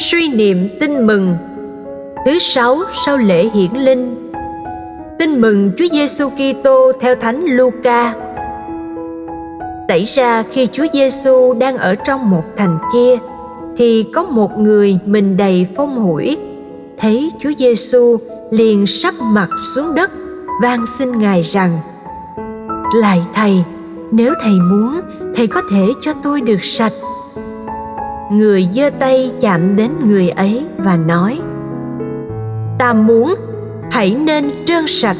Suy niệm tin mừng. Thứ sáu, sau lễ hiển linh. Tin mừng Chúa Giêsu Kitô theo Thánh Luca. Xảy ra khi Chúa Giêsu đang ở trong một thành kia, thì có một người mình đầy phong hủi. Thấy Chúa Giêsu liền sắp mặt xuống đất, van xin ngài rằng, lại thầy, nếu thầy muốn, thầy có thể cho tôi được sạch người giơ tay chạm đến người ấy và nói, ta muốn, hãy nên trơn sạch.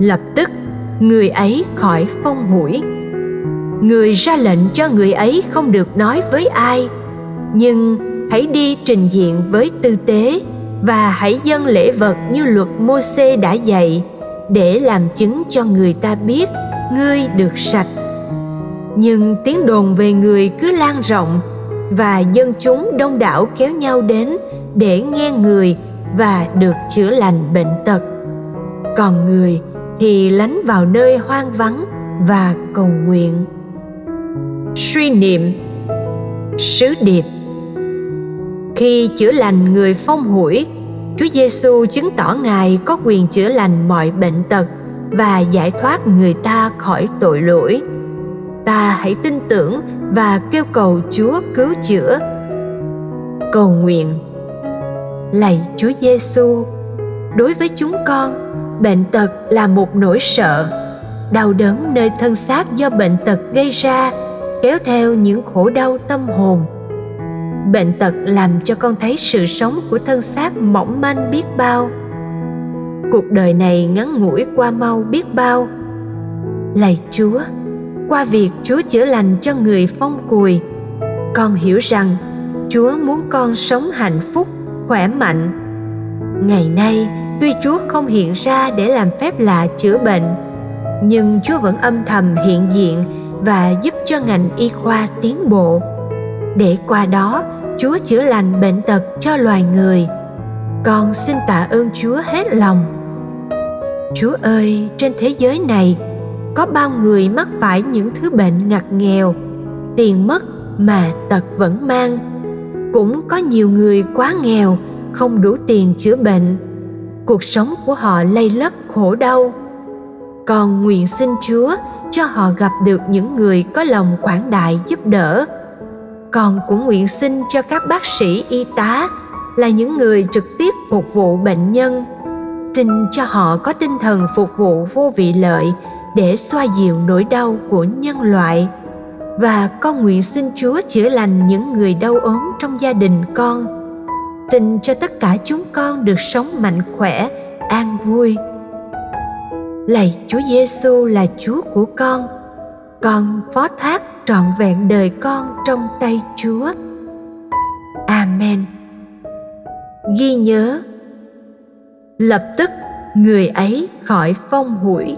Lập tức, người ấy khỏi phong hủi người ra lệnh cho người ấy không được nói với ai, nhưng hãy đi trình diện với tư tế và hãy dâng lễ vật như luật mô xê đã dạy để làm chứng cho người ta biết ngươi được sạch. Nhưng tiếng đồn về người cứ lan rộng và dân chúng đông đảo kéo nhau đến để nghe người và được chữa lành bệnh tật. Còn người thì lánh vào nơi hoang vắng và cầu nguyện. Suy niệm. Sứ điệp. Khi chữa lành người phong hủi, Chúa Giêsu chứng tỏ Ngài có quyền chữa lành mọi bệnh tật và giải thoát người ta khỏi tội lỗi. Ta hãy tin tưởng và kêu cầu Chúa cứu chữa. Cầu nguyện. Lạy Chúa Giêsu, đối với chúng con, bệnh tật là một nỗi sợ, đau đớn nơi thân xác do bệnh tật gây ra, kéo theo những khổ đau tâm hồn bệnh tật làm cho con thấy sự sống của thân xác mỏng manh biết bao cuộc đời này ngắn ngủi qua mau biết bao lạy chúa qua việc chúa chữa lành cho người phong cùi con hiểu rằng chúa muốn con sống hạnh phúc khỏe mạnh ngày nay tuy chúa không hiện ra để làm phép lạ chữa bệnh nhưng chúa vẫn âm thầm hiện diện và giúp cho ngành y khoa tiến bộ để qua đó Chúa chữa lành bệnh tật cho loài người. Con xin tạ ơn Chúa hết lòng. Chúa ơi, trên thế giới này có bao người mắc phải những thứ bệnh ngặt nghèo, tiền mất mà tật vẫn mang. Cũng có nhiều người quá nghèo, không đủ tiền chữa bệnh. Cuộc sống của họ lây lất khổ đau. còn nguyện xin Chúa cho họ gặp được những người có lòng quảng đại giúp đỡ con cũng nguyện xin cho các bác sĩ y tá là những người trực tiếp phục vụ bệnh nhân xin cho họ có tinh thần phục vụ vô vị lợi để xoa dịu nỗi đau của nhân loại. Và con nguyện xin chúa chữa lành những người đau ốm trong gia đình con. Xin cho tất cả chúng con được sống mạnh khỏe, an vui. Lạy chúa giêsu là chúa của con. Con phó thác trọn vẹn đời con trong tay chúa. Amen. Ghi nhớ. Lập tức người ấy khỏi phong hủi.